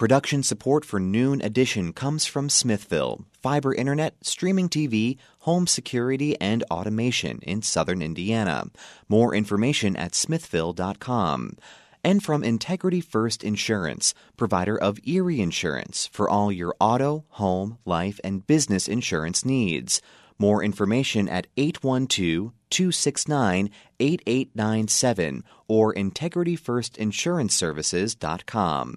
Production support for Noon Edition comes from Smithville, fiber internet, streaming TV, home security, and automation in southern Indiana. More information at smithville.com. And from Integrity First Insurance, provider of Erie Insurance for all your auto, home, life, and business insurance needs. More information at 812 269 8897 or integrityfirstinsuranceservices.com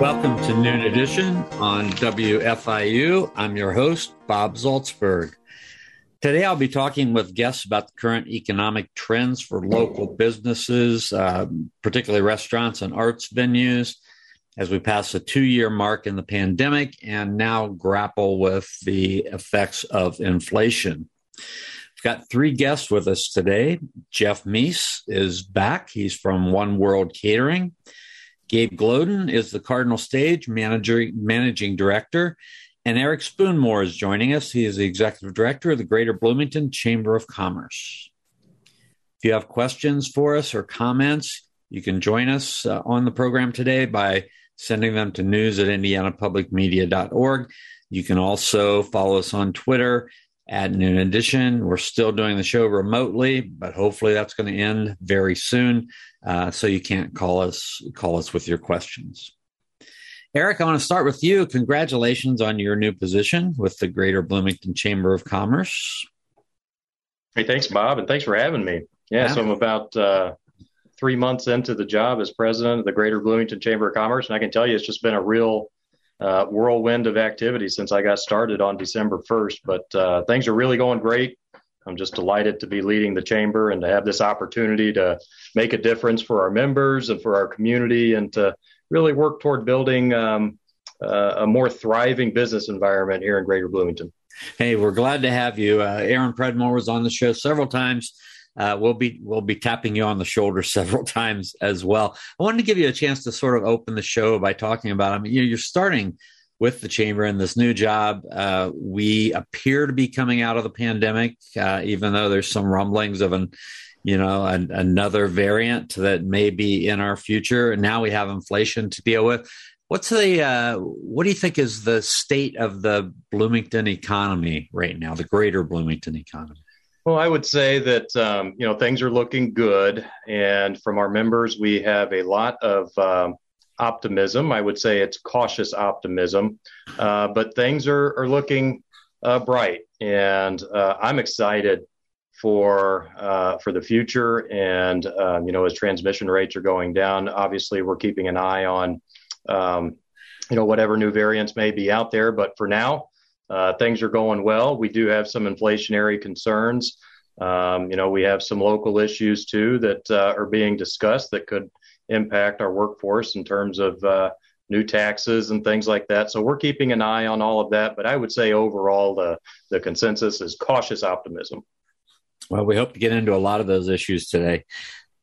Welcome to Noon Edition on WFIU. I'm your host, Bob Zaltsberg. Today, I'll be talking with guests about the current economic trends for local businesses, uh, particularly restaurants and arts venues, as we pass a two year mark in the pandemic and now grapple with the effects of inflation. We've got three guests with us today. Jeff Mease is back. He's from One World Catering. Gabe Gloden is the Cardinal Stage manager, managing director. And Eric Spoonmore is joining us. He is the executive director of the Greater Bloomington Chamber of Commerce. If you have questions for us or comments, you can join us uh, on the program today by sending them to news at indianapublicmedia.org. You can also follow us on Twitter at Noon Edition. We're still doing the show remotely, but hopefully that's going to end very soon. Uh, so you can't call us call us with your questions. Eric, I want to start with you. Congratulations on your new position with the Greater Bloomington Chamber of Commerce. Hey, thanks, Bob, and thanks for having me. Yeah, yeah. so I'm about uh, three months into the job as president of the Greater Bloomington Chamber of Commerce, and I can tell you it's just been a real uh, whirlwind of activity since I got started on December 1st. But uh, things are really going great. I'm just delighted to be leading the chamber and to have this opportunity to make a difference for our members and for our community and to really work toward building um, uh, a more thriving business environment here in Greater Bloomington. Hey, we're glad to have you. Uh, Erin Predmore was on the show several times. Uh, we'll be we'll be tapping you on the shoulder several times as well. I wanted to give you a chance to sort of open the show by talking about. I mean, you know, you're starting with the chamber in this new job. Uh, we appear to be coming out of the pandemic, uh, even though there's some rumblings of an, you know, an, another variant that may be in our future. And now we have inflation to deal with. What's the uh, what do you think is the state of the Bloomington economy right now, the greater Bloomington economy? Well, I would say that um, you know things are looking good, and from our members, we have a lot of um, optimism. I would say it's cautious optimism, uh, but things are, are looking uh, bright, and uh, I'm excited for uh, for the future. And um, you know, as transmission rates are going down, obviously we're keeping an eye on um, you know whatever new variants may be out there. But for now, uh, things are going well. We do have some inflationary concerns. Um, you know, we have some local issues too that uh, are being discussed that could impact our workforce in terms of uh, new taxes and things like that. So we're keeping an eye on all of that. But I would say overall, the, the consensus is cautious optimism. Well, we hope to get into a lot of those issues today.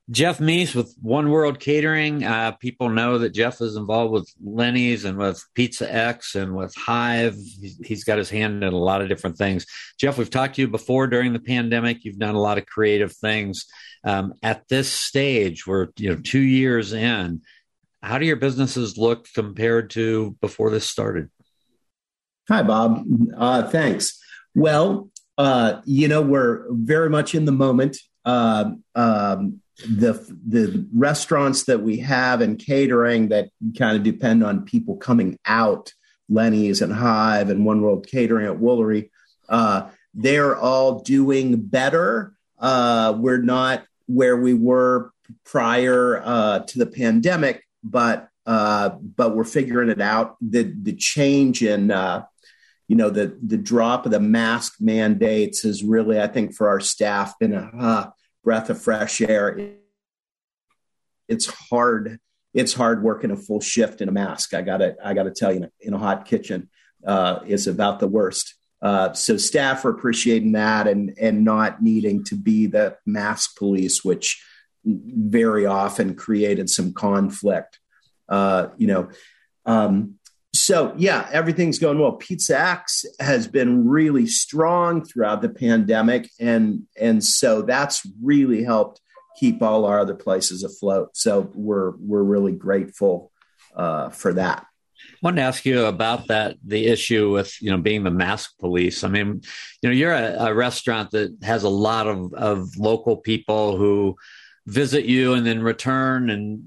Jeff Mease with One World Catering. Uh, people know that Jeff is involved with Lennie's and with Pizza X and with Hive. He's, got his hand in a lot of different things. Jeff, we've talked to you before during the pandemic. You've done a lot of creative things. Um, at this stage, we're you know two years in. How do your businesses look compared to before this started? Hi, Bob. Uh, thanks. Well, uh, you know, we're very much in the moment. Uh, um, the the restaurants that we have and catering that kind of depend on people coming out, Lennie's and Hive and One World Catering at Woolery, uh, they're all doing better. Uh, we're not where we were prior uh, to the pandemic, but uh, but we're figuring it out. The the change in uh, you know the the drop of the mask mandates has really, I think, for our staff been a uh, breath of fresh air. It's hard. It's hard working a full shift in a mask. I gotta, I gotta tell you, in a hot kitchen, uh, is about the worst. Uh, so staff are appreciating that and and not needing to be the mask police, which very often created some conflict. Uh, you know, um, so yeah, everything's going well. Pizza X has been really strong throughout the pandemic, and and so that's really helped keep all our other places afloat. So we're we're really grateful uh, for that. I wanted to ask you about that the issue with you know being the mask police. I mean, you know, you're a, a restaurant that has a lot of of local people who visit you and then return and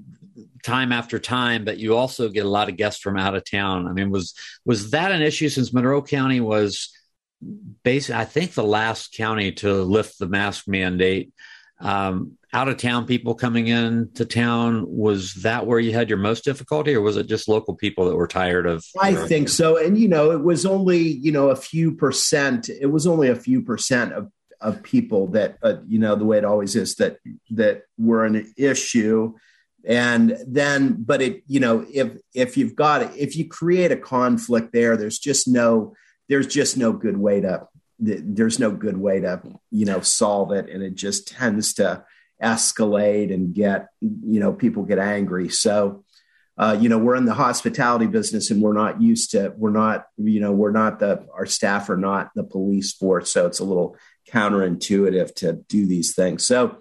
time after time, but you also get a lot of guests from out of town. I mean, was was that an issue since Monroe County was basically, I think, the last county to lift the mask mandate? Um, out of town people coming in to town was that where you had your most difficulty or was it just local people that were tired of i think so and you know it was only you know a few percent it was only a few percent of of people that uh, you know the way it always is that that were an issue and then but it you know if if you've got it if you create a conflict there there's just no there's just no good way to there's no good way to you know solve it. And it just tends to escalate and get you know people get angry. So uh, you know we're in the hospitality business and we're not used to we're not you know we're not the our staff are not the police force. So it's a little counterintuitive to do these things. So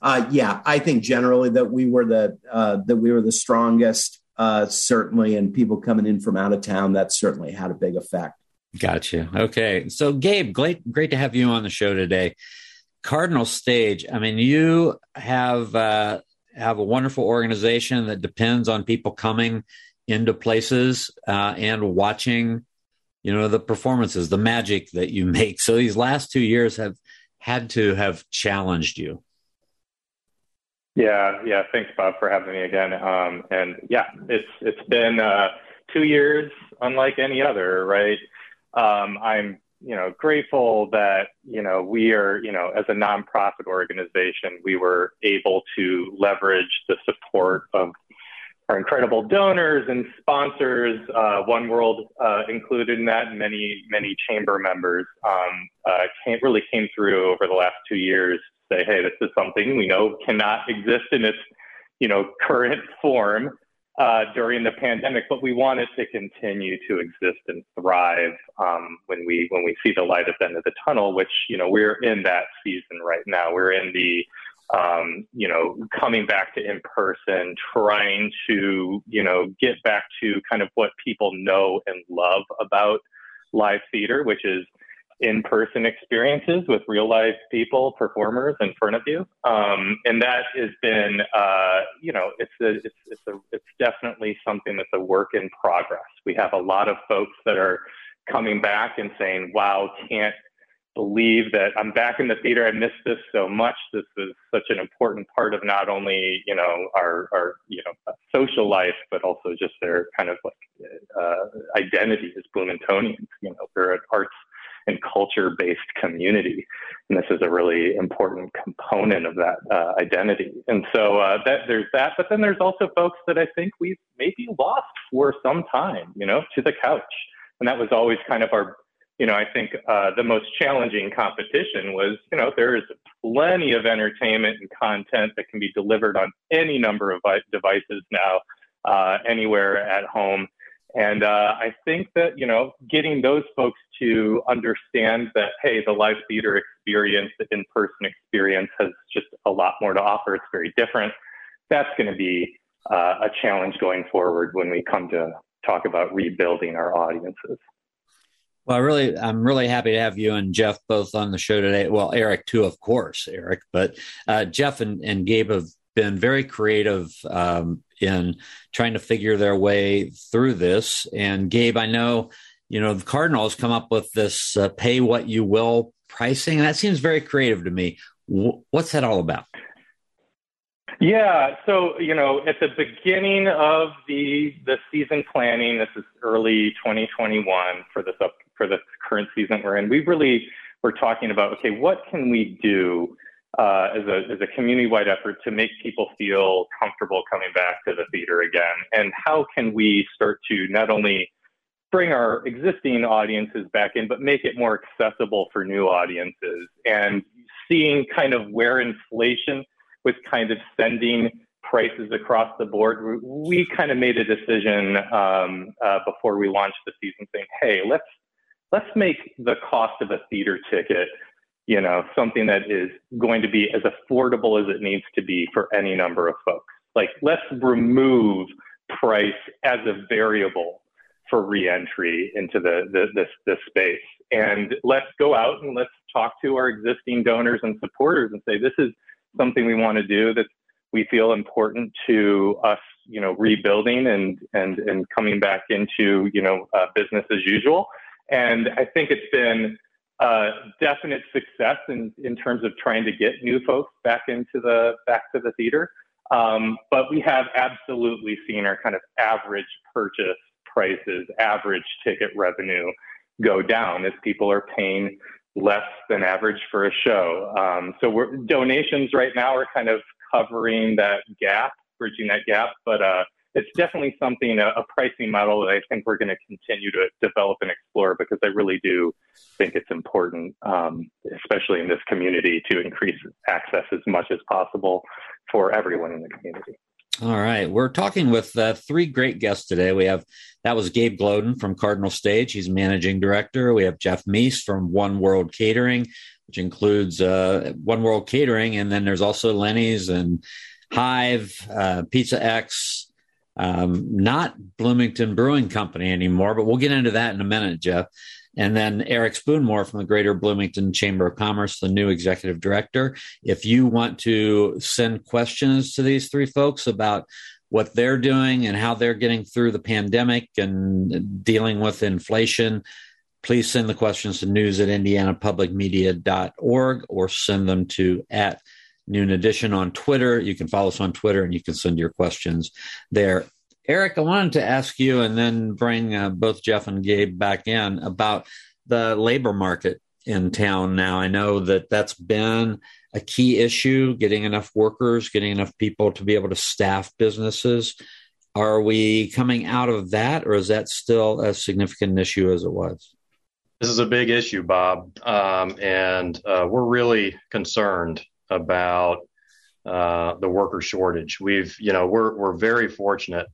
uh, yeah, I think generally that we were the uh, that we were the strongest, uh, certainly, and people coming in from out of town that certainly had a big effect. Gotcha. Okay, so Gabe, great, great to have you on the show today. Cardinal Stage. I mean, you have uh, have a wonderful organization that depends on people coming into places uh, and watching, you know, the performances, the magic that you make. So these last two years have had to have challenged you. Yeah, yeah. Thanks, Bob, for having me again. Um, and yeah, it's it's been uh, two years, unlike any other, right? Um, I'm you know grateful that you know we are you know as a nonprofit organization we were able to leverage the support of our incredible donors and sponsors, uh, One World uh, included in that, many many chamber members um, uh, came, really came through over the last two years say, hey, this is something we know cannot exist in its, you know, current form uh, during the pandemic, but we want it to continue to exist and thrive um, when we when we see the light at the end of the tunnel. Which you know we're in that season right now. We're in the um, you know coming back to in person, trying to you know get back to kind of what people know and love about live theater, which is in-person experiences with real life people, performers in front of you, um, and that has been, uh, you know, it's a, it's it's a, it's definitely something that's a work in progress. We have a lot of folks that are coming back and saying, "Wow, can't believe that I'm back in the theater. I missed this so much. This is such an important part of not only you know our our you know social life, but also just their kind of like uh, identity as Bloomingtonians. You know, we're an arts and culture based community. And this is a really important component of that uh, identity. And so uh, that there's that, but then there's also folks that I think we've maybe lost for some time, you know, to the couch. And that was always kind of our, you know, I think uh, the most challenging competition was, you know, there is plenty of entertainment and content that can be delivered on any number of devices now, uh, anywhere at home. And uh, I think that, you know, getting those folks to understand that, hey, the live theater experience, the in person experience has just a lot more to offer. It's very different. That's going to be uh, a challenge going forward when we come to talk about rebuilding our audiences. Well, I really, I'm really happy to have you and Jeff both on the show today. Well, Eric too, of course, Eric, but uh, Jeff and, and Gabe have been very creative um, in trying to figure their way through this. And Gabe, I know, you know, the Cardinals come up with this uh, pay what you will pricing. That seems very creative to me. W- what's that all about? Yeah, so you know, at the beginning of the the season planning, this is early 2021 for this up for the current season we're in. We really were talking about okay, what can we do uh, as a as a community wide effort to make people feel comfortable coming back to the theater again? And how can we start to not only bring our existing audiences back in, but make it more accessible for new audiences. And seeing kind of where inflation was kind of sending prices across the board, we kind of made a decision um, uh, before we launched the season, saying, "Hey, let's let's make the cost of a theater ticket." You know, something that is going to be as affordable as it needs to be for any number of folks. Like, let's remove price as a variable for reentry into the, the this this space. And let's go out and let's talk to our existing donors and supporters and say this is something we want to do that we feel important to us, you know, rebuilding and and and coming back into you know uh, business as usual. And I think it's been a definite success in in terms of trying to get new folks back into the back to the theater. Um, but we have absolutely seen our kind of average purchase prices, average ticket revenue go down as people are paying less than average for a show. Um, so donations right now are kind of covering that gap, bridging that gap, but uh, it's definitely something, a, a, pricing model that I think we're going to continue to develop and explore because I really do think it's important, um, especially in this community, to increase access as much as possible for everyone in the community. All right. We're talking with uh, three great guests today. We have that was Gabe Gloden from Cardinal Stage. He's managing director. We have Jeff Mease from One World Catering, which includes uh, One World Catering. And then there's also Lennie's and Hive, uh, Pizza X, um, not Bloomington Brewing Company anymore, but we'll get into that in a minute, Jeff. And then Eric Spoonmore from the Greater Bloomington Chamber of Commerce, the new executive director. If you want to send questions to these three folks about what they're doing and how they're getting through the pandemic and dealing with inflation, please send the questions to news at indianapublicmedia.org or send them to at Noon Edition on Twitter. You can follow us on Twitter and you can send your questions there. Eric, I wanted to ask you and then bring uh, both Jeff and Gabe back in about the labor market in town now. I know that that's been a key issue getting enough workers, getting enough people to be able to staff businesses. Are we coming out of that, or is that still a significant an issue as it was? This is a big issue, Bob, um, and uh, we're really concerned about uh, the worker shortage. We've, you know, we're we're very fortunate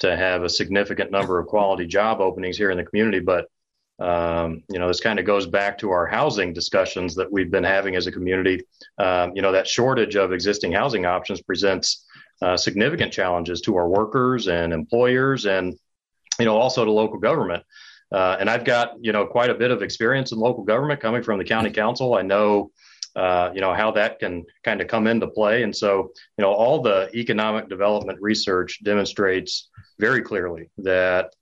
to have a significant number of quality job openings here in the community. But um, you know, this kind of goes back to our housing discussions that we've been having as a community. Um, you know, that shortage of existing housing options presents uh, significant challenges to our workers and employers, and you know, also to local government. Uh, and I've got you know quite a bit of experience in local government coming from the county council. I know uh, you know how that can kind of come into play. And so you know all the economic development research demonstrates very clearly that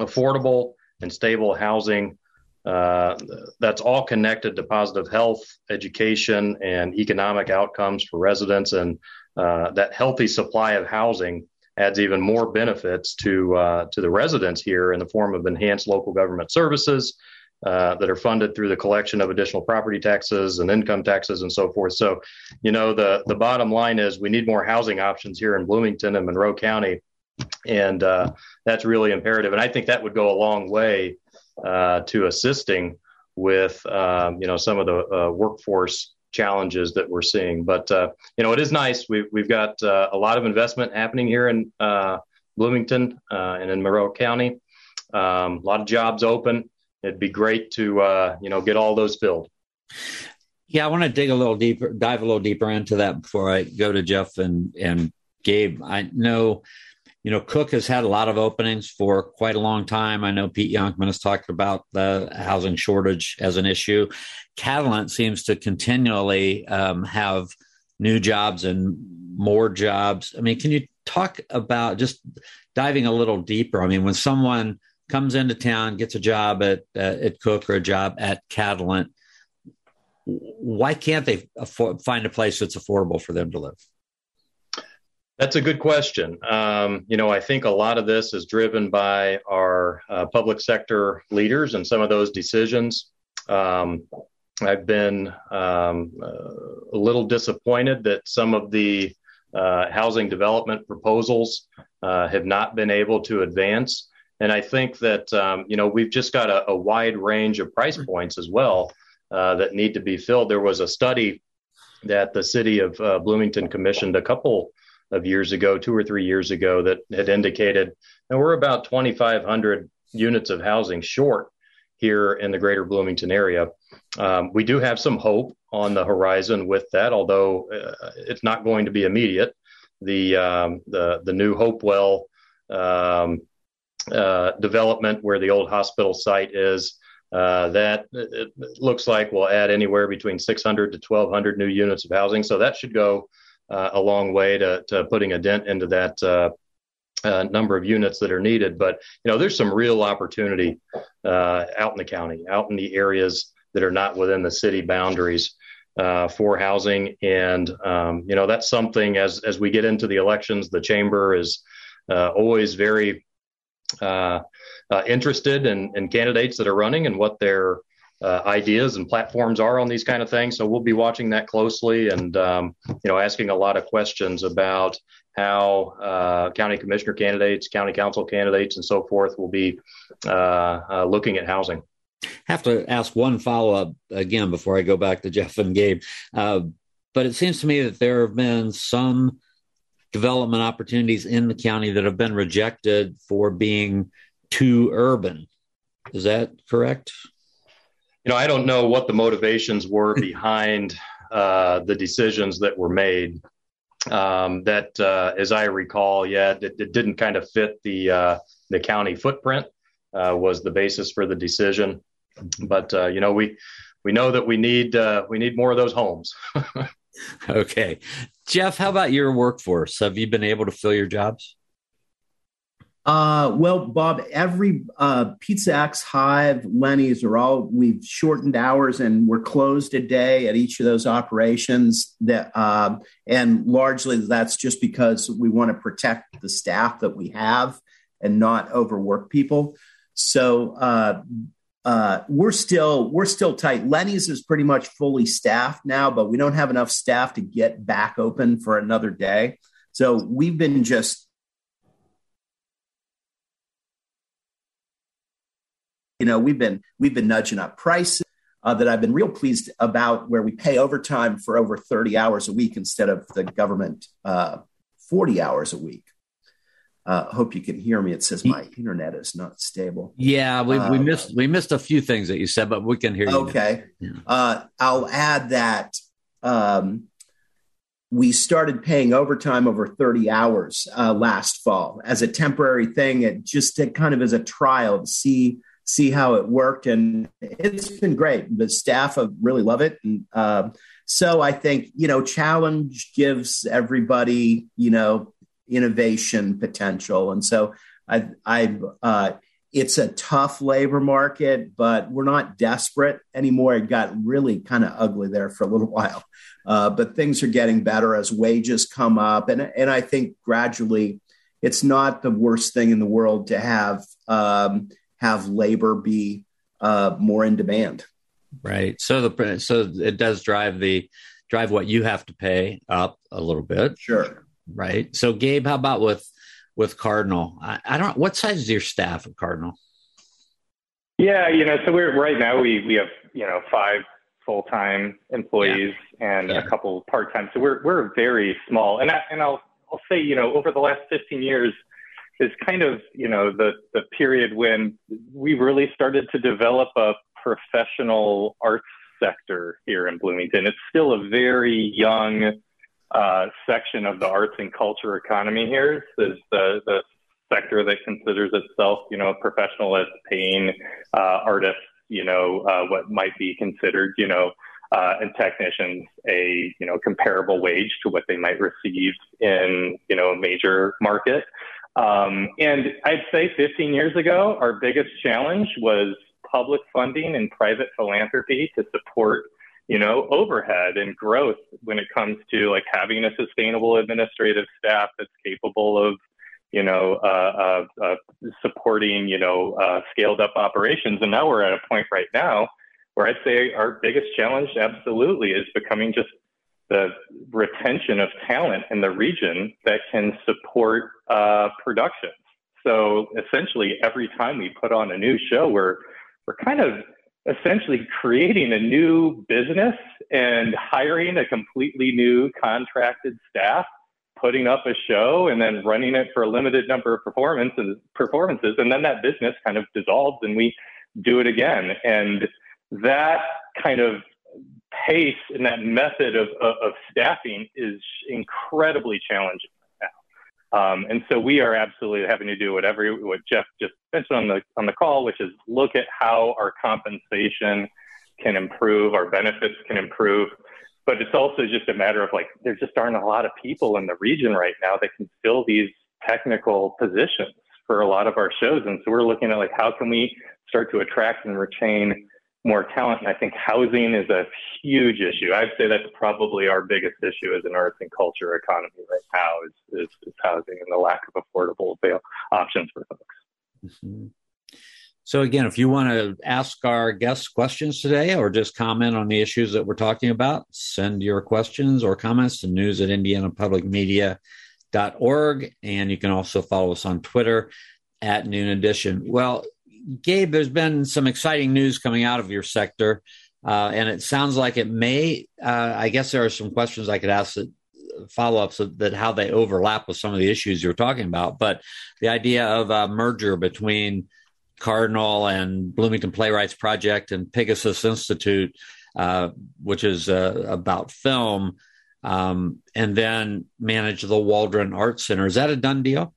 affordable and stable housing uh, that's all connected to positive health education and economic outcomes for residents. And uh, that healthy supply of housing adds even more benefits to uh, to the residents here in the form of enhanced local government services uh, that are funded through the collection of additional property taxes and income taxes and so forth. So, you know, the the bottom line is we need more housing options here in Bloomington and Monroe County, and uh, that's really imperative. And I think that would go a long way uh, to assisting with um, you know some of the uh, workforce challenges that we're seeing. But uh, you know, it is nice. We've we've got uh, a lot of investment happening here in Bloomington and in Monroe County. Um, a lot of jobs open it'd be great to uh, you know get all those filled. Yeah, I want to dig a little deeper, dive a little deeper into that before I go to Jeff and and Gabe. I know, you know, Cook has had a lot of openings for quite a long time. I know Pete Yonkman has talked about the housing shortage as an issue. Catalent seems to continually um, have new jobs and more jobs. I mean, can you talk about just diving a little deeper? I mean, when someone comes into town, gets a job at uh, at Cook or a job at Catalent, why can't they find a place that's affordable for them to live? That's a good question. Um, you know, I think a lot of this is driven by our uh, public sector leaders and some of those decisions. Um, I've been um, uh, a little disappointed that some of the uh, housing development proposals uh, have not been able to advance. And I think that um, you know we've just got a, a, wide range of price points as well uh, that need to be filled. There was a study that the city of uh, Bloomington commissioned a couple of years ago, two or three years ago, that had indicated that we're about 2,500 units of housing short here in the greater Bloomington area. Um, we do have some hope on the horizon with that, although uh, it's not going to be immediate. The um, the the new Hopewell um, uh, development, where the old hospital site is, uh, that it looks like will add anywhere between 600 to 1,200 new units of housing. So that should go uh, a long way to, to putting a dent into that uh, uh, number of units that are needed. But you know, there's some real opportunity uh, out in the county, out in the areas that are not within the city boundaries. For housing, and um, you know that's something as as we get into the elections, the chamber is always very uh, uh, interested in, in, candidates that are running and what their uh, ideas and platforms are on these kind of things. So we'll be watching that closely and um, you know asking a lot of questions about how uh, county commissioner candidates, county council candidates, and so forth will be uh, looking at housing. Have to ask one follow up again before I go back to Jeff and Gabe. but it seems to me that there have been some development opportunities in the county that have been rejected for being too urban. Is that correct? You know, I don't know what the motivations were behind uh, the decisions that were made. Um, that, uh, as I recall, yeah, it, it, didn't kind of fit the uh, the county footprint. Uh, was the basis for the decision, but uh, you know, we we know that we need uh, we need more of those homes. okay. Jeff, how about your workforce? Have you been able to fill your jobs? Uh, well, Bob, every uh, Pizza X, Hive, Lennie's are all we've shortened hours and we're closed a day at each of those operations. That uh, and largely that's just because we want to protect the staff that we have and not overwork people. So uh, uh, we're still we're still tight. Lennie's is pretty much fully staffed now, but we don't have enough staff to get back open for another day. So we've been just you know we've been we've been nudging up prices uh, that I've been real pleased about, where we pay overtime for over thirty hours a week instead of the government uh, forty hours a week. Uh, hope you can hear me. It says my internet is not stable. Yeah, we, we uh, missed we missed a few things that you said, but we can hear you. Okay, yeah. uh, I'll add that um, we started paying overtime over 30 hours uh, last fall as a temporary thing, it just to kind of as a trial to see see how it worked, and it's been great. The staff really love it, and uh, so I think you know challenge gives everybody you know innovation potential. And so I, I, uh, it's a tough labor market, but we're not desperate anymore. It got really kind of ugly there for a little while, uh, but things are getting better as wages come up, and and I think gradually, it's not the worst thing in the world to have um, have labor be uh, more in demand. Right. So the so it does drive the drive what you have to pay up a little bit. Sure right? So, Gabe, how about with with Cardinal? I, I don't. What size is your staff at Cardinal? Yeah, you know, so we're right now we we have you know five full time employees yeah. and yeah. a couple part time. So we're we're very small, and I, and I'll I'll say you know over the last 15 years is kind of you know the the period when we really started to develop a professional arts sector here in Bloomington. It's still a very young uh, section of the arts and culture economy here is the, the sector that considers itself, you know, professional as paying uh, artists, you know, uh, what might be considered, you know, uh, and technicians a you know comparable wage to what they might receive in you know a major market. Um, and I'd say 15 years ago, our biggest challenge was public funding and private philanthropy to support you know, overhead and growth when it comes to like having a sustainable administrative staff that's capable of, you know, uh, uh, uh, supporting, you know, uh, scaled up operations. And now we're at a point right now where I'd say our biggest challenge absolutely is becoming just the retention of talent in the region that can support uh, production. So essentially, every time we put on a new show, we're we're kind of essentially creating a new business and hiring a completely new contracted staff, putting up a show and then running it for a limited number of performances performances, and then that business kind of dissolves and we do it again. And that kind of pace and that method of, of, of staffing is incredibly challenging um, and so we are absolutely having to do whatever what Jeff just mentioned on the on the call, which is look at how our compensation can improve, our benefits can improve. But it's also just a matter of like there just aren't a lot of people in the region right now that can fill these technical positions for a lot of our shows. And so we're looking at like how can we start to attract and retain more talent. And I think housing is a huge issue. I'd say that's probably our biggest issue as an arts and culture economy right now is, is, is housing and the lack of affordable options for folks. Mm-hmm. So again, if you want to ask our guests questions today or just comment on the issues that we're talking about, send your questions or comments to news at indianapublicmedia.org. And you can also follow us on Twitter at Noon Edition. Well, Gabe, there's been some exciting news coming out of your sector, uh, and it sounds like it may. Uh, I guess there are some questions I could ask that follow ups that how they overlap with some of the issues you're talking about. But the idea of a merger between Cardinal and Bloomington Playwrights Project and Pigasus Institute, uh, which is uh, about film, um, and then manage the Waldron Art Center. Is that a done deal?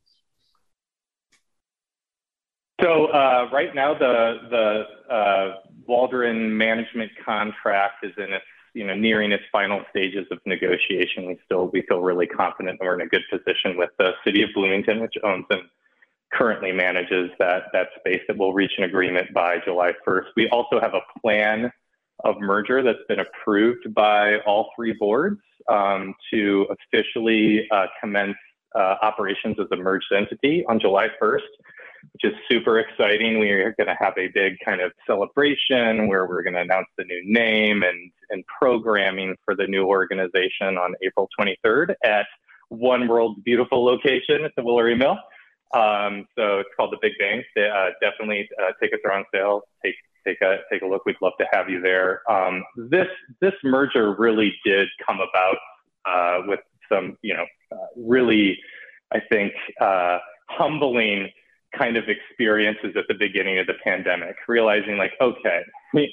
So uh, right now, the the uh, Waldron management contract is in its you know nearing its final stages of negotiation. We still we feel really confident that we're in a good position with the city of Bloomington, which owns and currently manages that that space. That we'll reach an agreement by July 1st. We also have a plan of merger that's been approved by all three boards um, to officially uh, commence uh, operations as a merged entity on July 1st which is super exciting. We are going to have a big kind of celebration where we're going to announce the new name and, and programming for the new organization on April 23rd at One World's beautiful location at the Woolery Mill. Um, so it's called the Big Bang. Uh, definitely uh, tickets are on sale. Take take a take a look. We'd love to have you there. Um, this this merger really did come about uh, with some you know uh, really I think uh, humbling kind of experiences at the beginning of the pandemic, realizing like, okay,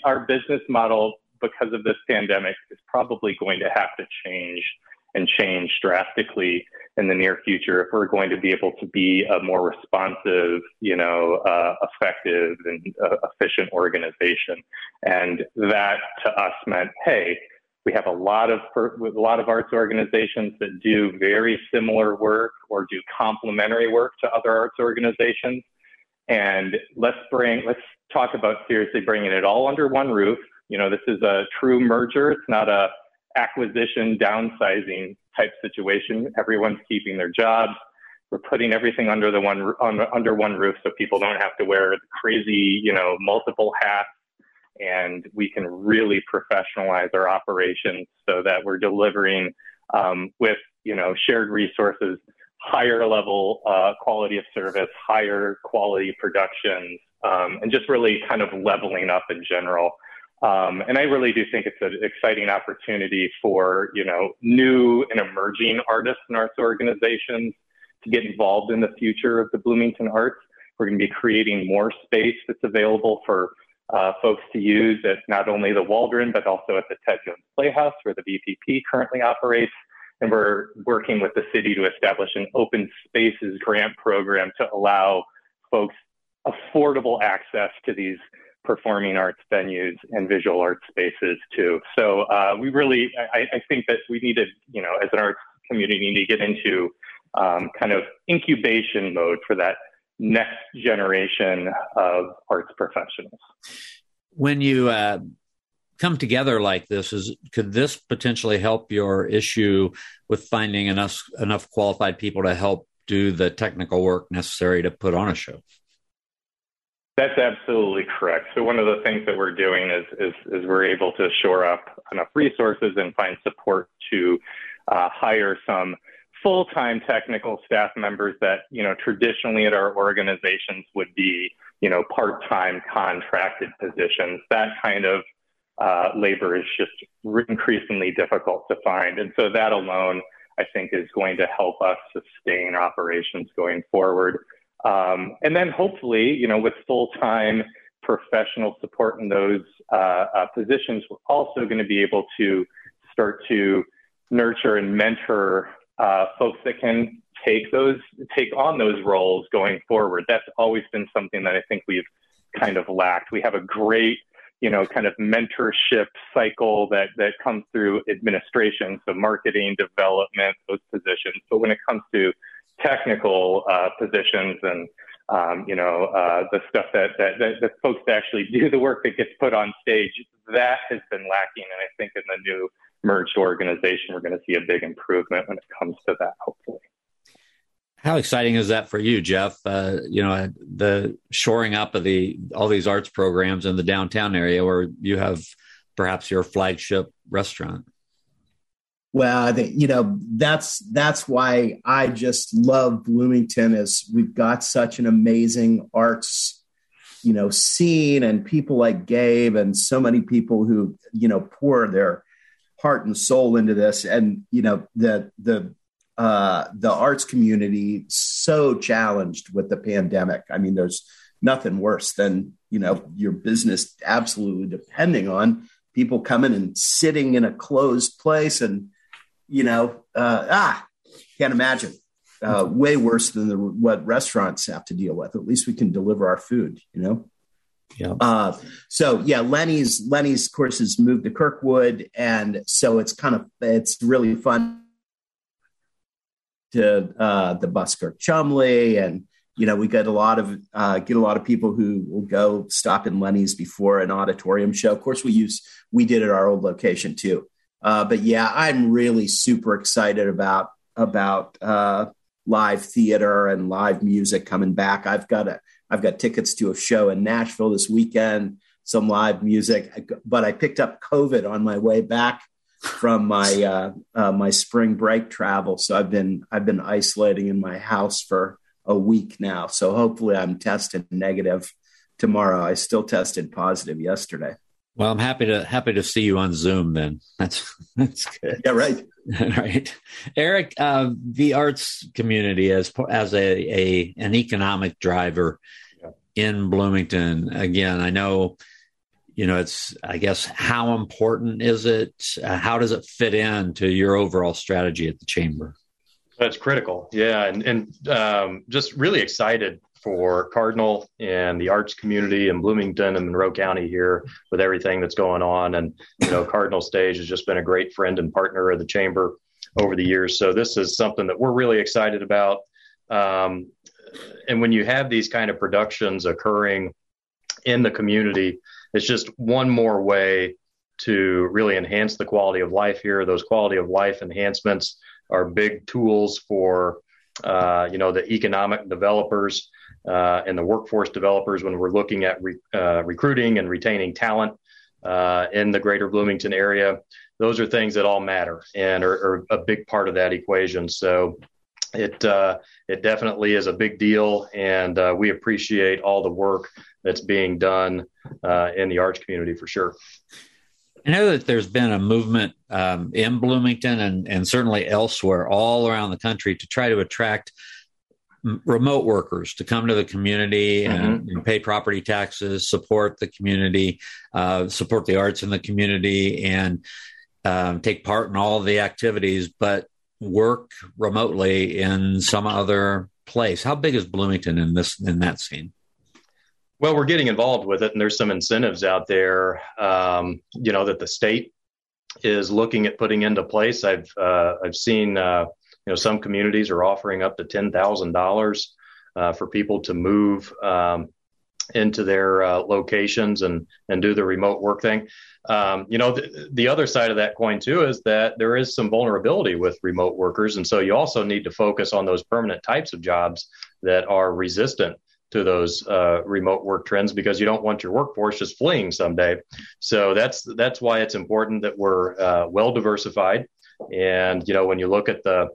our business model because of this pandemic is probably going to have to change and change drastically in the near future if we're going to be able to be a more responsive, you know, uh, effective and uh, efficient organization. And that to us meant, hey, we have a lot of a lot of arts organizations that do very similar work or do complementary work to other arts organizations. And let's bring let's talk about seriously bringing it all under one roof. You know, this is a true merger. It's not a acquisition downsizing type situation. Everyone's keeping their jobs. We're putting everything under the one on, under one roof, so people don't have to wear the crazy, you know, multiple hats and we can really professionalize our operations so that we're delivering um, with you know shared resources higher level uh, quality of service higher quality productions um, and just really kind of leveling up in general um, and I really do think it's an exciting opportunity for you know new and emerging artists and arts organizations to get involved in the future of the Bloomington Arts. We're going to be creating more space that's available for uh, folks to use at not only the Waldron, but also at the Ted Jones Playhouse, where the BPP currently operates. And we're working with the city to establish an open spaces grant program to allow folks affordable access to these performing arts venues and visual arts spaces too. So uh, we really, I, I, think that we need to, you know, as an arts community, need to get into um, kind of incubation mode for that next generation of arts professionals. When you uh, come together like this, is could this potentially help your issue with finding enough enough qualified people to help do the technical work necessary to put on a show? That's absolutely correct. So one of the things that we're doing is is, is we're able to shore up enough resources and find support to uh, hire some full-time technical staff members that you know traditionally at our organizations would be you know part-time contracted positions. That kind of uh, labor is just increasingly difficult to find, and so that alone, I think, is going to help us sustain operations going forward. Um, and then hopefully, you know, with full-time professional support in those uh, uh, positions, we're also going to be able to start to nurture and mentor uh, folks that can take those take on those roles going forward. That's always been something that I think we've kind of lacked. We have a great you know kind of mentorship cycle that that comes through administration, so marketing, development, those positions. But when it comes to technical uh, positions and um, you know uh, the stuff that, that, that that folks actually do the work that gets put on stage, that has been lacking. And I think in the new merged organization, we're going to see a big improvement when it comes to that, hopefully. How exciting is that for you, Jeff? Uh, you know, the shoring up of the all these arts programs in the downtown area, where you have perhaps your flagship restaurant. Well, I think you know that's that's why I just love Bloomington. Is we've got such an amazing arts, you know, scene and people like Gabe and so many people who you know pour their heart and soul into this. And you know the the uh, the arts community so challenged with the pandemic. I mean there's nothing worse than you know your business absolutely depending on people coming and sitting in a closed place and you know uh, ah can't imagine uh, way worse than the, what restaurants have to deal with. At least we can deliver our food you know yeah. Uh, so yeah, Lennie's Lennie's course has moved to Kirkwood, and so it's kind of it's really fun to uh, the Buskirk-Chumley, and you know we get a lot of uh, get a lot of people who will go stop in Lennie's before an auditorium show. Of course, we use we did at our old location too. Uh, but yeah, I'm really super excited about about uh, live theater and live music coming back. I've got a I've got tickets to a show in Nashville this weekend, some live music. But I picked up COVID on my way back from my uh, uh, my spring break travel, so I've been I've been isolating in my house for a week now. So hopefully, I'm tested negative tomorrow. I still tested positive yesterday. Well, I'm happy to happy to see you on Zoom. Then that's that's good. Yeah, right. right, Eric. Uh, the arts community as as a, a an economic driver in Bloomington. Again, I know, you know, it's, I guess, how important is it? Uh, how does it fit in to your overall strategy at the chamber? That's critical. Yeah. And, and um, just really excited for Cardinal and the arts community in Bloomington and Monroe County here with everything that's going on. And, you know, Cardinal Stage has just been a great friend and partner of the chamber over the years. So this is something that we're really excited about. Um, and when you have these kind of productions occurring in the community, it's just one more way to really enhance the quality of life here. Those quality of life enhancements are big tools for uh, you know the economic developers uh, and the workforce developers when we're looking at re- uh, recruiting and retaining talent uh, in the greater Bloomington area. Those are things that all matter and are, are a big part of that equation. So it uh, it definitely is a big deal, and uh, we appreciate all the work that's being done uh, in the arts community for sure. I know that there's been a movement um, in Bloomington and, and certainly elsewhere, all around the country, to try to attract remote workers to come to the community mm-hmm. and, and, pay property taxes, support the community, uh, support the arts in the community, and um, take part in all the activities. But work remotely in some other place. How big is Bloomington in this in that scene? Well, we're getting involved with it, and there's some incentives out there. Um, you know that the state is looking at putting into place. I've uh, I've seen uh, you know some communities are offering up to ten thousand uh, dollars for people to move um, into their uh, locations and and do the remote work thing. Um, you know, the, the other side of that coin too is that there is some vulnerability with remote workers, and so you also need to focus on those permanent types of jobs that are resistant to those uh, remote work trends because you don't want your workforce just fleeing someday. So that's that's why it's important that we're uh, well diversified. And you know, when you look at the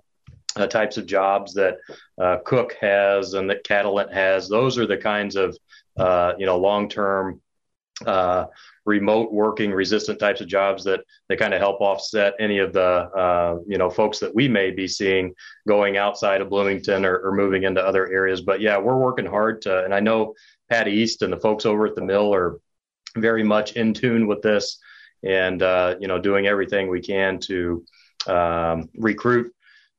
uh, types of jobs that uh, Cook has and that Catalent has. Those are the kinds of uh, you know long term uh, remote working resistant types of jobs that that kind of help offset any of the uh, you know folks that we may be seeing going outside of Bloomington or, or, moving into other areas. But yeah, we're working hard to, and I know Pat East and the folks over at the mill are very much in tune with this, and uh, you know doing everything we can to um, recruit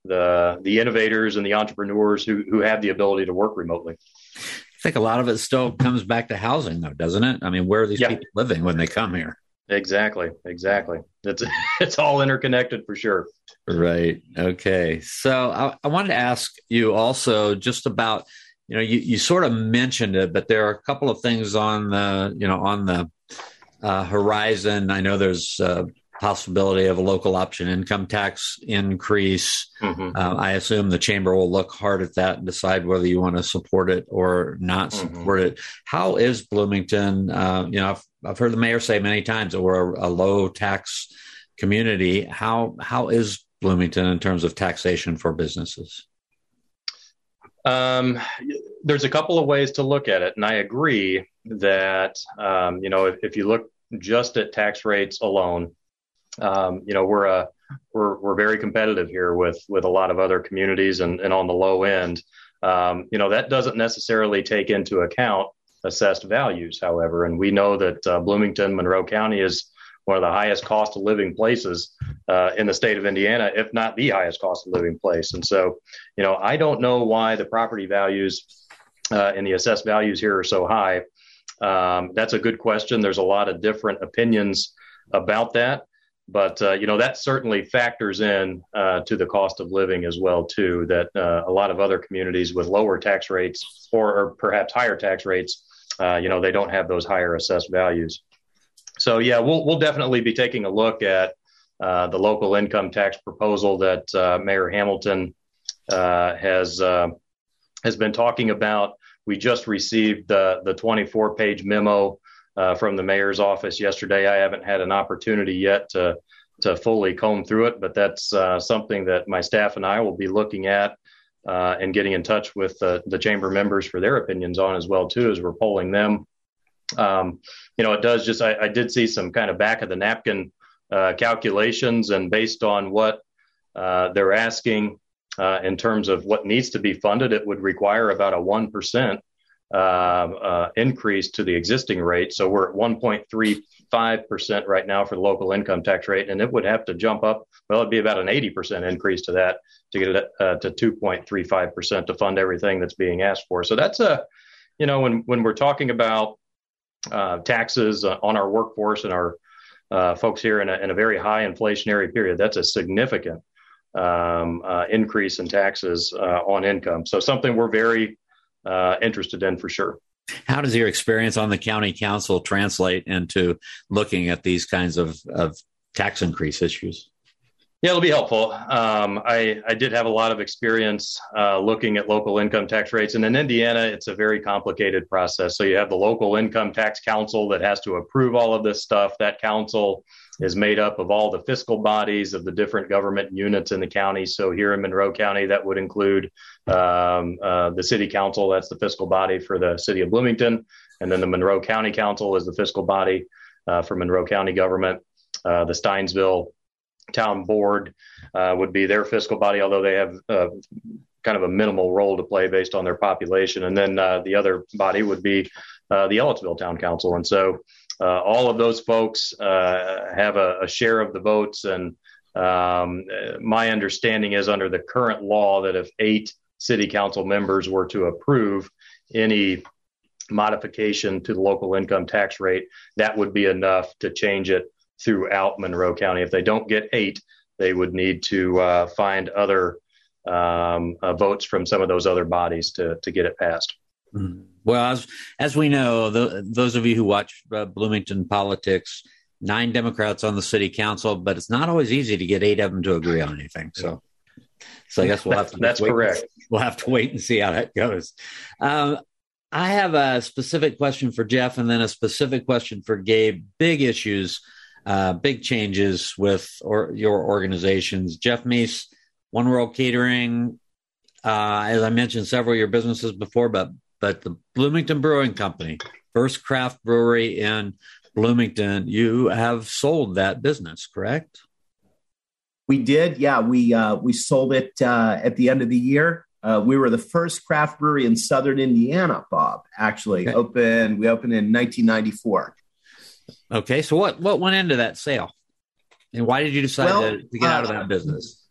the the innovators and the entrepreneurs who who have the ability to work remotely. I think a lot of it still comes back to housing, though, doesn't it? I mean, where are these yeah. people living when they come here? Exactly, exactly. It's it's all interconnected for sure. Right. Okay. So I, I wanted to ask you also just about you know you, you sort of mentioned it, but there are a couple of things on the you know on the uh, horizon. I know there's uh, possibility of a local option income tax increase. Mm-hmm. Uh, I assume the chamber will look hard at that and decide whether you want to support it or not mm-hmm. support it. How is Bloomington? Uh, you know, I've, I've, heard the mayor say many times that we're a, a, low tax community. How how is Bloomington in terms of taxation for businesses? Um, there's a couple of ways to look at it, and I agree that um, you know if, if you look just at tax rates alone, um, you know, we're a uh, we're we're very competitive here with with a lot of other communities and, and on the low end. Um, you know, that doesn't necessarily take into account assessed values, however, and we know that uh, Bloomington, Monroe County is one of the highest cost of living places uh, in the state of Indiana, if not the highest cost of living place. And so, you know, I don't know why the property values uh, and the assessed values here are so high. Um, that's a good question. There's a lot of different opinions about that but uh, you know that certainly factors in uh, to the cost of living as well too. That uh, a lot of other communities with lower tax rates or, or perhaps higher tax rates, uh, you know, they don't have those higher assessed values. So yeah, we'll we'll definitely be taking a look at uh, the local income tax proposal that uh, Mayor Hamilton has has been talking about. We just received the the 24 page memo uh, from the mayor's office yesterday. I haven't had an opportunity yet to to fully comb through it, but that's uh, something that my staff and I will be looking at uh, and getting in touch with the, chamber members for their opinions on as well too as we're polling them. Um, you know, it does just I, I, did see some kind of back of the napkin uh, calculations, and based on what uh, they're asking uh, in terms of what needs to be funded, it would require about a one percent uh, increase to the existing rate. So we're at 1.35% right now for the local income tax rate, and it would have to jump up. Well, it'd be about an 80% increase to that to get it uh, to 2.35% to fund everything that's being asked for. So that's a, you know, when when we're talking about uh, taxes on our workforce and our uh, folks here in a, in a, very high inflationary period, that's a significant um, uh, increase in taxes uh, on income. So something we're very uh, interested in for sure. How does your experience on the county council translate into looking at these kinds of, of tax increase issues? Yeah, it'll be helpful. Um, I, I did have a lot of experience uh, looking at local income tax rates. And in Indiana, it's a very complicated process. So you have the local income tax council that has to approve all of this stuff. That council is made up of all the fiscal bodies of the different government units in the county. So here in Monroe County, that would include um, uh, the city council, that's the fiscal body for the city of Bloomington. And then the Monroe County Council is the fiscal body uh, for Monroe County government. Uh, the Stinesville Town Board uh, would be their fiscal body, although they have uh, kind of a minimal role to play based on their population. And then uh, the other body would be the Ellettsville Town Council. And so uh, all of those folks uh, have a, a, share of the votes. And um, my understanding is under the current law that if eight city council members were to approve any modification to the local income tax rate, that would be enough to change it throughout Monroe County. If they don't get eight, they would need to uh, find other um, uh, votes from some of those other bodies to to get it passed. Mm-hmm. Well, as as we know, the, those of you who watch uh, Bloomington politics, nine Democrats on the city council, but it's not always easy to get eight of them to agree on anything. So, so I guess we'll have to. That's correct. We'll have to wait and see how that goes. Um, I have a specific question for Jeff, and then a specific question for Gabe. Big issues, uh, big changes with or, your organizations. Jeff Mease One World Catering, uh, as I mentioned, several of your businesses before, but but the Bloomington Brewing Company, first craft brewery in Bloomington, you have sold that business, correct? We did, yeah. We uh, we sold it uh, at the end of the year. Uh, we were the first craft brewery in Southern Indiana, Bob. Actually, okay. opened. We opened in 1994. Okay, so what what went into that sale, and why did you decide well, to, to, get out of that uh, business?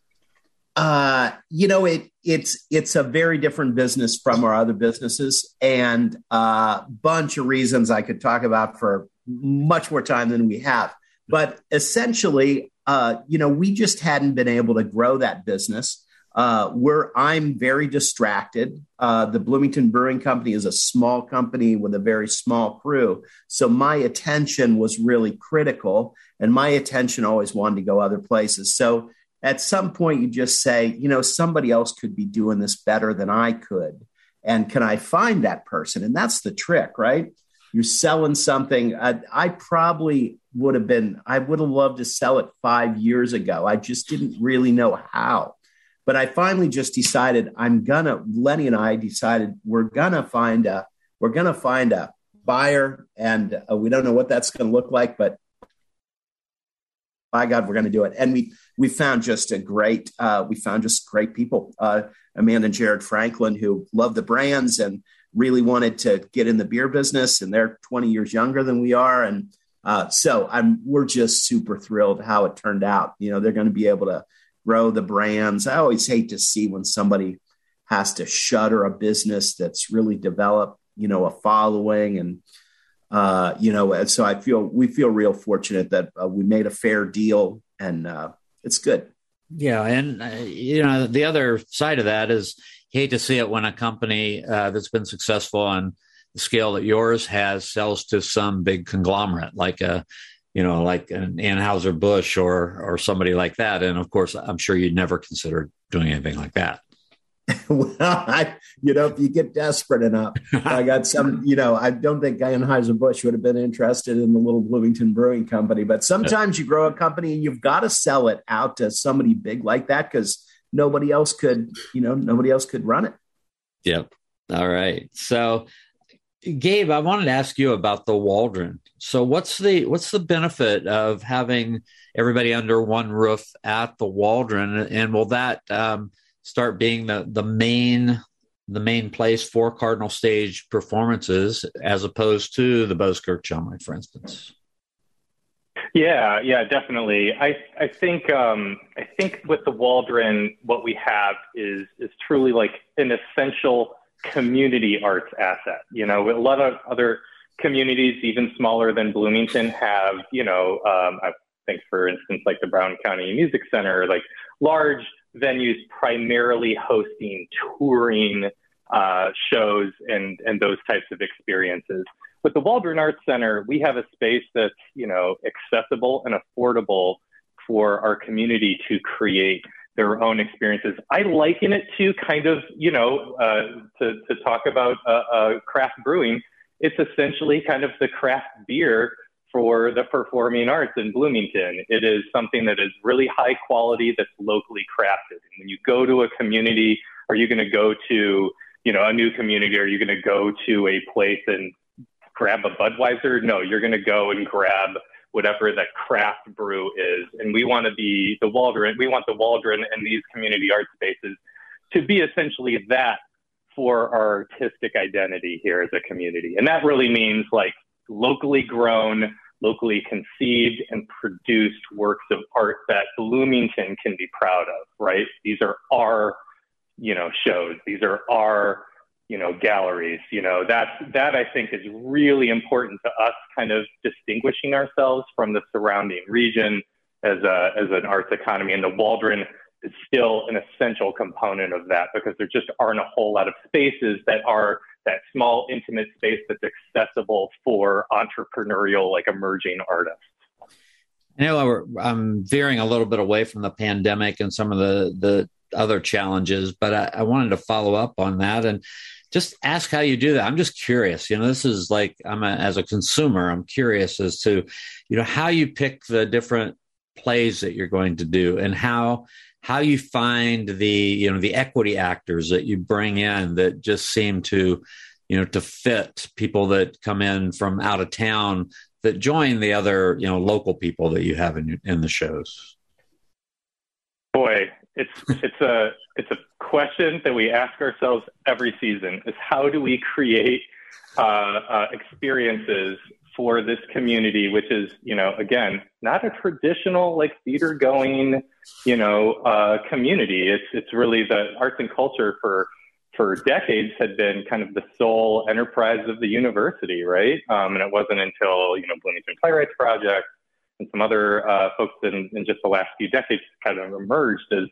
Uh, you know, it it's it's a very different business from our other businesses, and a uh, bunch of reasons I could talk about for much more time than we have. But essentially, uh, you know, we just hadn't been able to grow that business uh, where I'm very distracted. Uh, the Bloomington Brewing Company is a small company with a very small crew. So my attention was really critical, and my attention always wanted to go other places. So at some point, you just say, you know, somebody else could be doing this better than I could. And can I find that person? And that's the trick, right? You're selling something. I, I probably would have been, I would have loved to sell it five years ago. I just didn't really know how. But I finally just decided I'm gonna. Lennie and I decided we're gonna find a we're gonna find a buyer, and uh, we don't know what that's to look like, but by God, we're to do it. And we we found just a great uh, we found just great people. Uh, Amanda and Jared Franklin who love the brands and really wanted to get in the beer business, and they're 20 years younger than we are, and uh, so I'm we're just super thrilled how it turned out. You know, they're going to be able to grow the brands. I always hate to see when somebody has to shutter a business that's really developed, you know, a following and uh, you know, so I feel we feel real fortunate that uh, we made a fair deal and uh, it's good. Yeah, and uh, you know, the other side of that is hate to see it when a company uh, that's been successful on the scale that yours has sells to some big conglomerate like a you know, like an Anheuser Busch or or somebody like that. And of course, I'm sure you'd never consider doing anything like that. well, I, you know, if you get desperate enough, I got some, you know, I don't think Anheuser Busch would have been interested in the little Bloomington Brewing Company, but sometimes you grow a company and you've got to sell it out to somebody big like that because nobody else could, you know, nobody else could run it. Yep. All right. So Gabe, I wanted to ask you about the Waldron. So, what's the what's the benefit of having everybody under one roof at the Waldron, and will that um, start being the the main the main place for Cardinal Stage performances as opposed to the Buskirk-Chumley, for instance? Yeah, yeah, definitely. I I think um, I think with the Waldron, what we have is is truly like an essential community arts asset. You know, a lot of other communities, even smaller than Bloomington, have, you know, um, I think, for instance, like the Brown County Music Center, like large venues primarily hosting touring uh, shows and, and those types of experiences. With the Waldron Arts Center, we have a space that's, you know, accessible and affordable for our community to create their own experiences. I liken it to kind of, you know, uh, to, to talk about uh, uh, craft brewing. It's essentially kind of the craft beer for the performing arts in Bloomington. It is something that is really high quality that's locally crafted. And when you go to a community, are you going to go to, you know, a new community? Are you going to go to a place and grab a Budweiser? No, you're going to go and grab whatever that craft brew is. And we want to be the Waldron, we want the Waldron and these community art spaces to be essentially that for our artistic identity here as a community. And that really means like locally grown, locally conceived and produced works of art that Bloomington can be proud of, right? These are our, you know, shows. These are our you know, galleries. You know, that that I think is really important to us, kind of distinguishing ourselves from the surrounding region as a as an arts economy. And the Waldron is still an essential component of that because there just aren't a whole lot of spaces that are that small, intimate space that's accessible for entrepreneurial, like emerging artists. I know I'm veering a little bit away from the pandemic and some of the the other challenges, but I, I wanted to follow up on that and just ask how you do that. I'm just curious. You know, this is like I'm a, as a consumer, I'm curious as to, you know, how you pick the different plays that you're going to do and how how you find the you know the equity actors that you bring in that just seem to you know to fit people that come in from out of town that join the other you know local people that you have in in the shows? Boy it's it's a it's a question that we ask ourselves every season is how do we create uh, uh, experiences for this community, which is, you know, again, not a traditional like theater going, you know, uh, community. It's it's really the arts and culture for for decades had been kind of the sole enterprise of the university, right? Um, and it wasn't until you know Bloomington Playwrights Project and some other uh, folks in, in just the last few decades kind of emerged as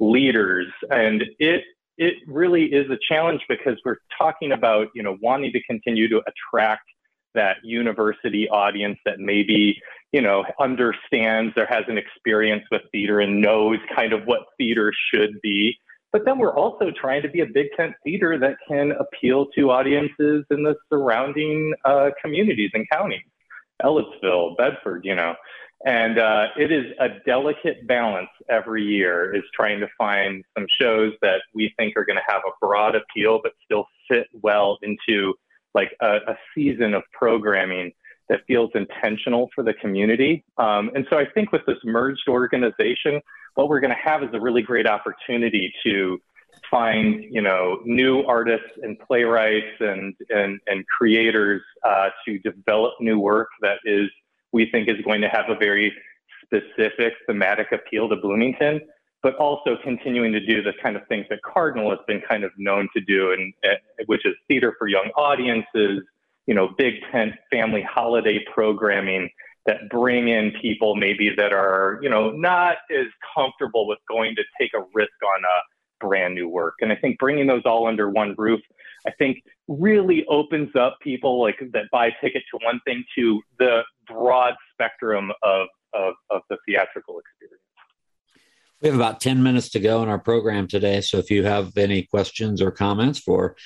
leaders, and it it really is a challenge because we're talking about you know wanting to continue to attract that university audience that maybe you know understands or has an experience with theater and knows kind of what theater should be. But then we're also trying to be a big tent theater that can appeal to audiences in the surrounding uh, communities and counties. Ellettsville bedford you know. And uh, it is a delicate balance every year is trying to find some shows that we think are going to have a broad appeal but still fit well into like a, a season of programming that feels intentional for the community. Um, and so I think with this merged organization, what we're going to have is a really great opportunity to find, you know, new artists and playwrights and and and creators uh, to develop new work that is we think is going to have a very specific thematic appeal to Bloomington, but also continuing to do the kind of things that Cardinal has been kind of known to do, and which is theater for young audiences, you know, big tent family holiday programming that bring in people maybe that are, you know, not as comfortable with going to take a risk on a brand new work. And I think bringing those all under one roof, I think really opens up people like that buy ticket to one thing to the broad spectrum of, of, of the theatrical experience. We have about 10 minutes to go in our program today. So if you have any questions or comments for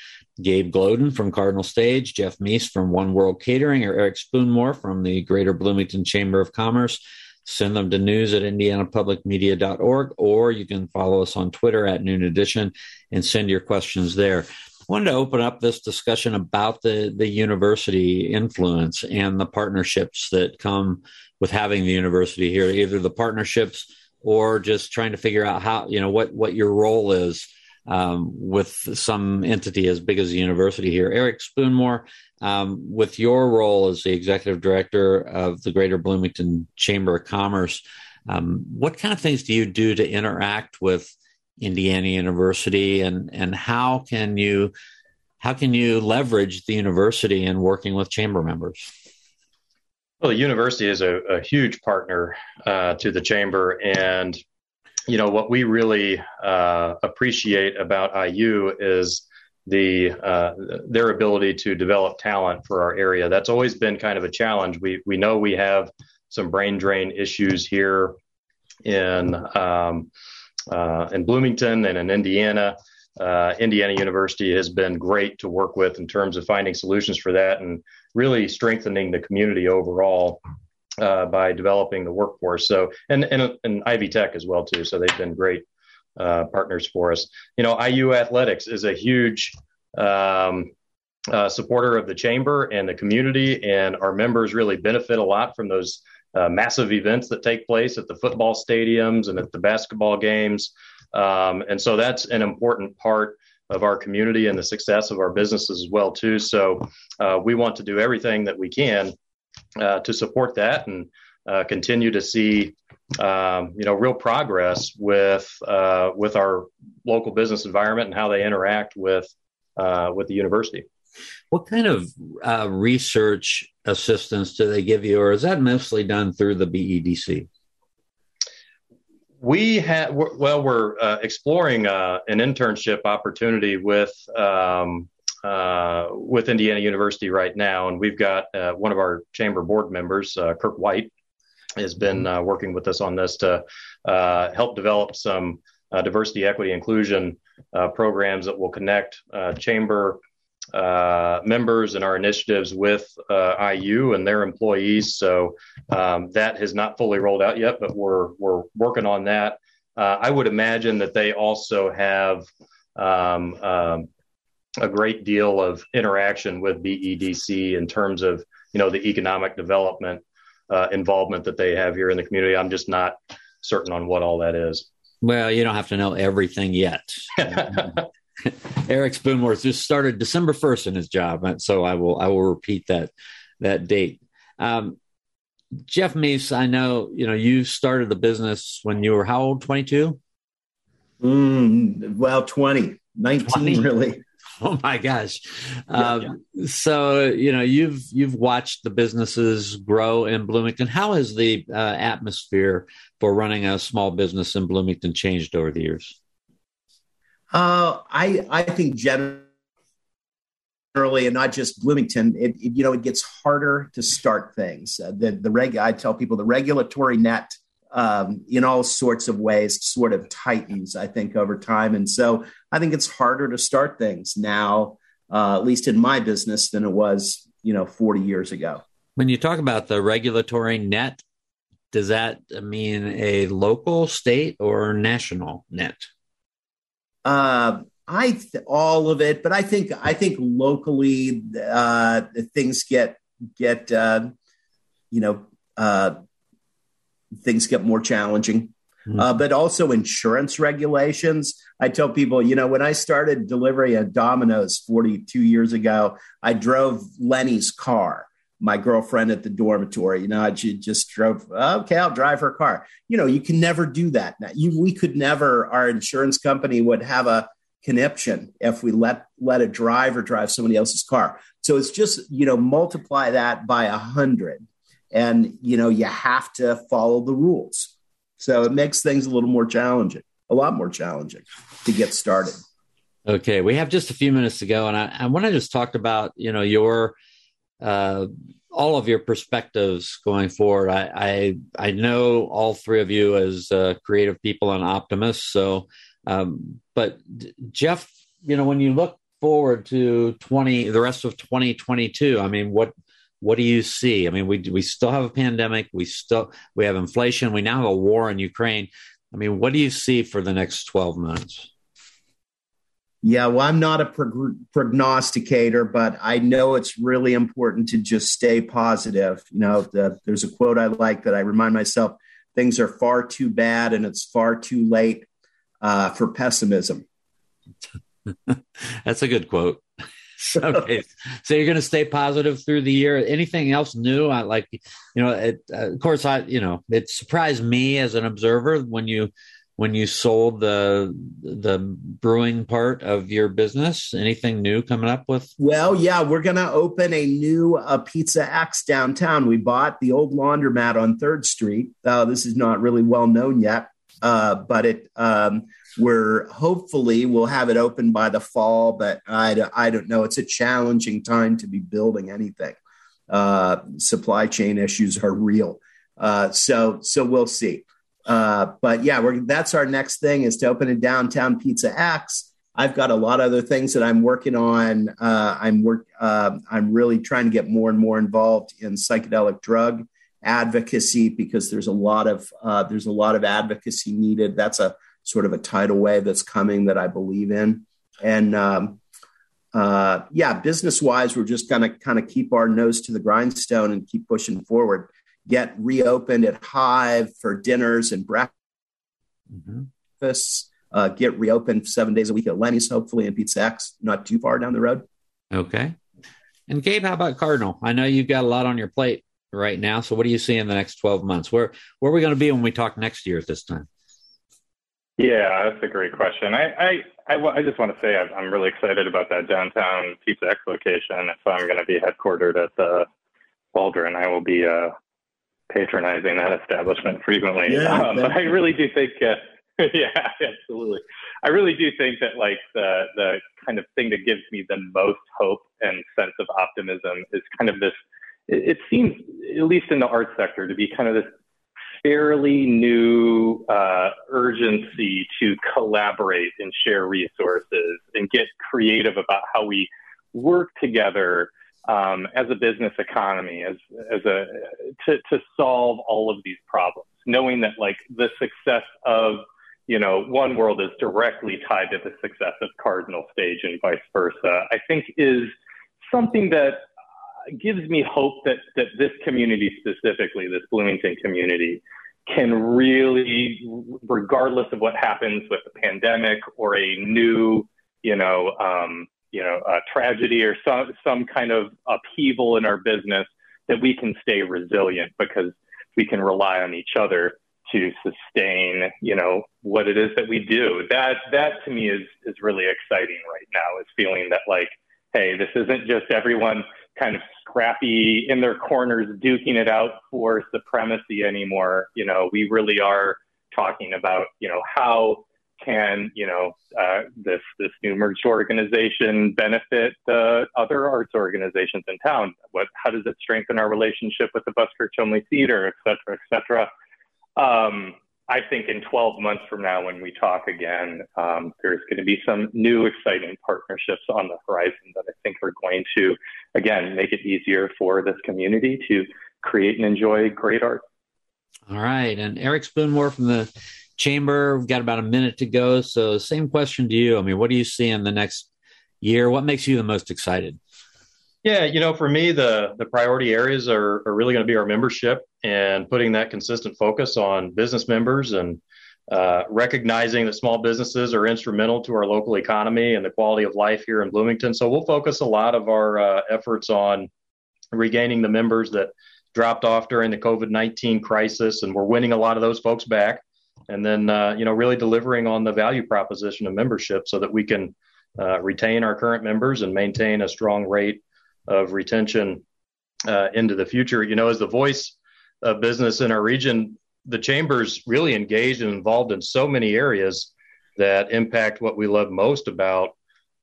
Gabe Gloden from Cardinal Stage, Jeff Mease from One World Catering, or Eric Spoonmore from the Greater Bloomington Chamber of Commerce, send them to news at indianapublicmedia.org, or you can follow us on Twitter at Noon Edition and send your questions there. I wanted to open up this discussion about the, the university influence and the partnerships that come with having the university here, either the partnerships or just trying to figure out how you know what what your role is um, with some entity as big as the university here. Eric Spoonmore, um, with your role as the executive director of the Greater Bloomington Chamber of Commerce, um, what kind of things do you do to interact with Indiana University, and and how can you how can you leverage the university in working with chamber members? Well, the university is a, a huge partner uh, to the chamber, and you know what we really uh, appreciate about IU is the uh, their ability to develop talent for our area. That's always been kind of a challenge. We we know we have some brain drain issues here in um, uh, in Bloomington and in Indiana. Uh, Indiana University has been great to work with in terms of finding solutions for that and really strengthening the community overall uh, by developing the workforce. So, and, and, and Ivy Tech as well, too. So they've been great uh, partners for us. You know, IU Athletics is a huge um, uh, supporter of the chamber and the community, and our members really benefit a lot from those uh, massive events that take place at the football stadiums and at the basketball games. Um, and so that's an important part of our community and the success of our businesses as well too. So uh, we want to do everything that we can uh, to support that and uh, continue to see um, you know real progress with uh, with our local business environment and how they interact with uh, with the university. What kind of uh, research assistance do they give you, or is that mostly done through the BEDC? We have well we're uh, exploring uh, an internship opportunity with um, uh, with indiana university right now and we've got uh, one of our chamber board members uh, kirk white has been uh, working with us on this to help develop some diversity equity inclusion programs that will connect chamber uh, members and our initiatives with uh, IU and their employees. So um, that has not fully rolled out yet, but we're we're working on that. Uh, I would imagine that they also have um, um, a great deal of interaction with BEDC in terms of you know the economic development uh, involvement that they have here in the community. I'm just not certain on what all that is. Well, you don't have to know everything yet. Eric Spoonmore just started December 1st in his job, so I will I will repeat that that date. Um, Jeff Mease, I know you know you started the business when you were how old? Twenty two. Mm, well, 20, 19 20? really. Oh my gosh! Yeah, um, yeah. So you know you've you've watched the businesses grow in Bloomington. How has the uh, atmosphere for running a small business in Bloomington changed over the years? Uh, I I think generally, and not just Bloomington, it, it, you know it gets harder to start things. Uh, the the reg I tell people the regulatory net um, in all sorts of ways sort of tightens. I think over time, and so I think it's harder to start things now, uh, at least in my business, than it was you know 40 years ago. When you talk about the regulatory net, does that mean a local, state, or national net? Uh, I th- all of it, but I think I think locally uh, things get get uh, you know uh, things get more challenging. Mm-hmm. Uh, but also insurance regulations. I tell people, you know, when I started delivery at Domino's 42 years ago, I drove Lennie's car my girlfriend at the dormitory. You know, I just drove, okay, I'll drive her car. You know, you can never do that. Now, you, we could never, our insurance company would have a conniption if we let, let a driver drive somebody else's car. So it's just, you know, multiply that by a hundred and, you know, you have to follow the rules. So it makes things a little more challenging, a lot more challenging to get started. Okay, we have just a few minutes to go, and I, I want to just talk about you know your uh, all of your perspectives going forward. I, I, I know all three of you as uh, creative people and optimists. So, um, but Jeff, you know, when you look forward to twenty, the rest of twenty twenty two, I mean, what what do you see? I mean, we we still have a pandemic. We still we have inflation. We now have a war in Ukraine. I mean, what do you see for the next twelve months? Yeah, well, I'm not a prog- prognosticator, but I know it's really important to just stay positive. You know, the, there's a quote I like that I remind myself things are far too bad and it's far too late uh, for pessimism. That's a good quote. okay, so you're going to stay positive through the year. Anything else new? I like, you know, it, uh, of course, I, you know, it surprised me as an observer when you when you sold the the brewing part of your business anything new coming up with? Well yeah we're to open a new uh, pizza x downtown. We bought the old laundromat on third street. Uh, this is not really well known yet uh, but it um, we're hopefully we'll have it open by the fall but I, I don't know. It's a challenging time to be building anything. Uh, supply chain issues are real. Uh, so so we'll see uh, but yeah, we're, that's our next thing is to open a downtown Pizza X. I've got a lot of other things that I'm working on. Uh, I'm work. Uh, I'm really trying to get more and more involved in psychedelic drug advocacy because there's a lot of uh, there's a lot of advocacy needed. That's a sort of a tidal wave that's coming that I believe in. And um, uh, yeah, business wise, we're just gonna kind of keep our nose to the grindstone and keep pushing forward get reopened at Hive for dinners and breakfasts. Mm-hmm. Uh, get reopened seven days a week at Lennie's, hopefully, and Pizza X, not too far down the road. Okay. And Gabe, how about Cardinal? I know you've got a lot on your plate right now. So, what do you see in the next 12 months? Where where are we going to be when we talk next year at this time? Yeah, that's a great question. I I, I, I just want to say I'm really excited about that downtown Pizza X location. If I'm going to be headquartered at the Waldron, I will be uh, patronizing that establishment frequently. Yeah, um, but I really do think, uh, yeah, absolutely. I really do think that like the the kind of thing that gives me the most hope and sense of optimism is kind of this. It, it seems, at least in the art sector, to be kind of this fairly new uh, urgency to collaborate and share resources and get creative about how we work together um, as a business economy, as as a to to solve all of these problems, knowing that like the success of you know one world is directly tied to the success of Cardinal Stage and vice versa. I think is something that gives me hope that that this community specifically, this Bloomington community, can really, regardless of what happens with the pandemic or a new, you know, um, you know, a tragedy or some some kind of upheaval in our business, that we can stay resilient because we can rely on each other to sustain, you know, what it is that we do. That that to me is is really exciting right now. Is feeling that like, hey, this isn't just everyone kind of scrappy in their corners duking it out for supremacy anymore. You know, we really are talking about, you know, how can you know uh, this this new merged organization benefit the other arts organizations in town? What how does it strengthen our relationship with the Buskirk Chumley Theater, et cetera, et cetera? Um, I think in 12 months from now, when we talk again, um, there's going to be some new exciting partnerships on the horizon that I think are going to, again, make it easier for this community to create and enjoy great art. All right. And Eric Spoonmore from the Chamber, we've got about a minute to go. So, same question to you. I mean, what do you see in the next year? What makes you the most excited? Yeah, you know, for me, the the priority areas are, are really going to be our membership and putting that consistent focus on business members and uh, recognizing that small businesses are instrumental to our local economy and the quality of life here in Bloomington. So we'll focus a lot of our uh, efforts on regaining the members that dropped off during the COVID 19 crisis, and we're winning a lot of those folks back. And then, uh, you know, really delivering on the value proposition of membership so that we can uh, retain our current members and maintain a strong rate of retention uh, into the future. You know, as the voice of business in our region, the chamber's really engaged and involved in so many areas that impact what we love most about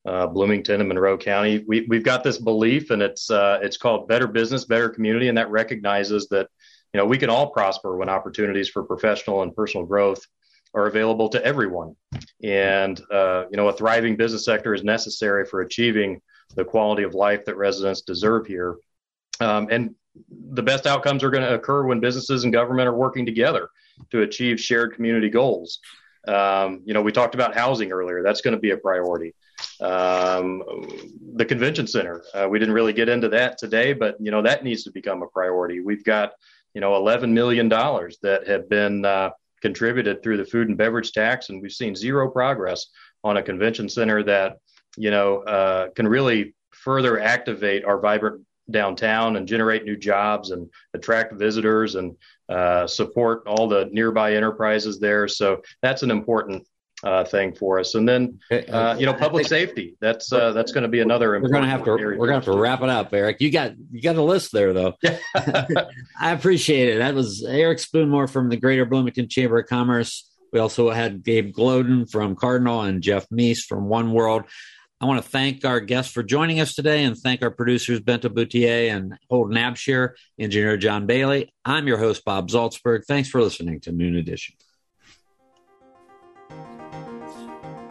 uh, Bloomington and Monroe County. We, we've got this belief, and it's uh, it's called better business, better community, and that recognizes that you know we can all prosper when opportunities for professional and personal growth are available to everyone. And uh, you know, a thriving business sector is necessary for achieving the quality of life that residents deserve here. Um, and the best outcomes are going to occur when businesses and government are working together to achieve shared community goals. Um, you know, we talked about housing earlier. That's going to be a priority. Um, the convention center, uh, we didn't really get into that today, but you know that needs to become a priority. We've got you know 11 million dollars that have been uh, contributed through the food and beverage tax, and we've seen zero progress on a convention center that you know, uh, can really further activate our vibrant downtown and generate new jobs and attract visitors and uh, support all the nearby enterprises there. So that's an important uh, thing for us. And then, uh, you know, public safety. That's uh, that's going to be another. We're going to have to we're going to have to wrap it up, Eric. You got you got a list there, though. I appreciate it. That was Eric Spoonmore from the Greater Bloomington Chamber of Commerce. We also had Gabe Gloden from Cardinal and Jeff Mease from One World. I want to thank our guests for joining us today and thank our producers, Bente Bouthier and Holden Abshire, engineer John Bailey. I'm your host, Bob Zaltsberg. Thanks for listening to Noon Edition.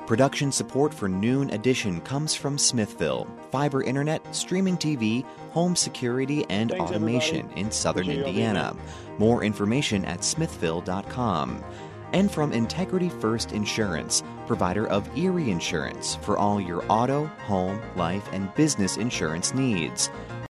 Production support for Noon Edition comes from Smithville, fiber internet, streaming TV, home security, and Thanks, automation everybody. in southern Indiana. More information at smithville.com and from Integrity First Insurance, provider of Erie Insurance for all your auto, home, life, and business insurance needs.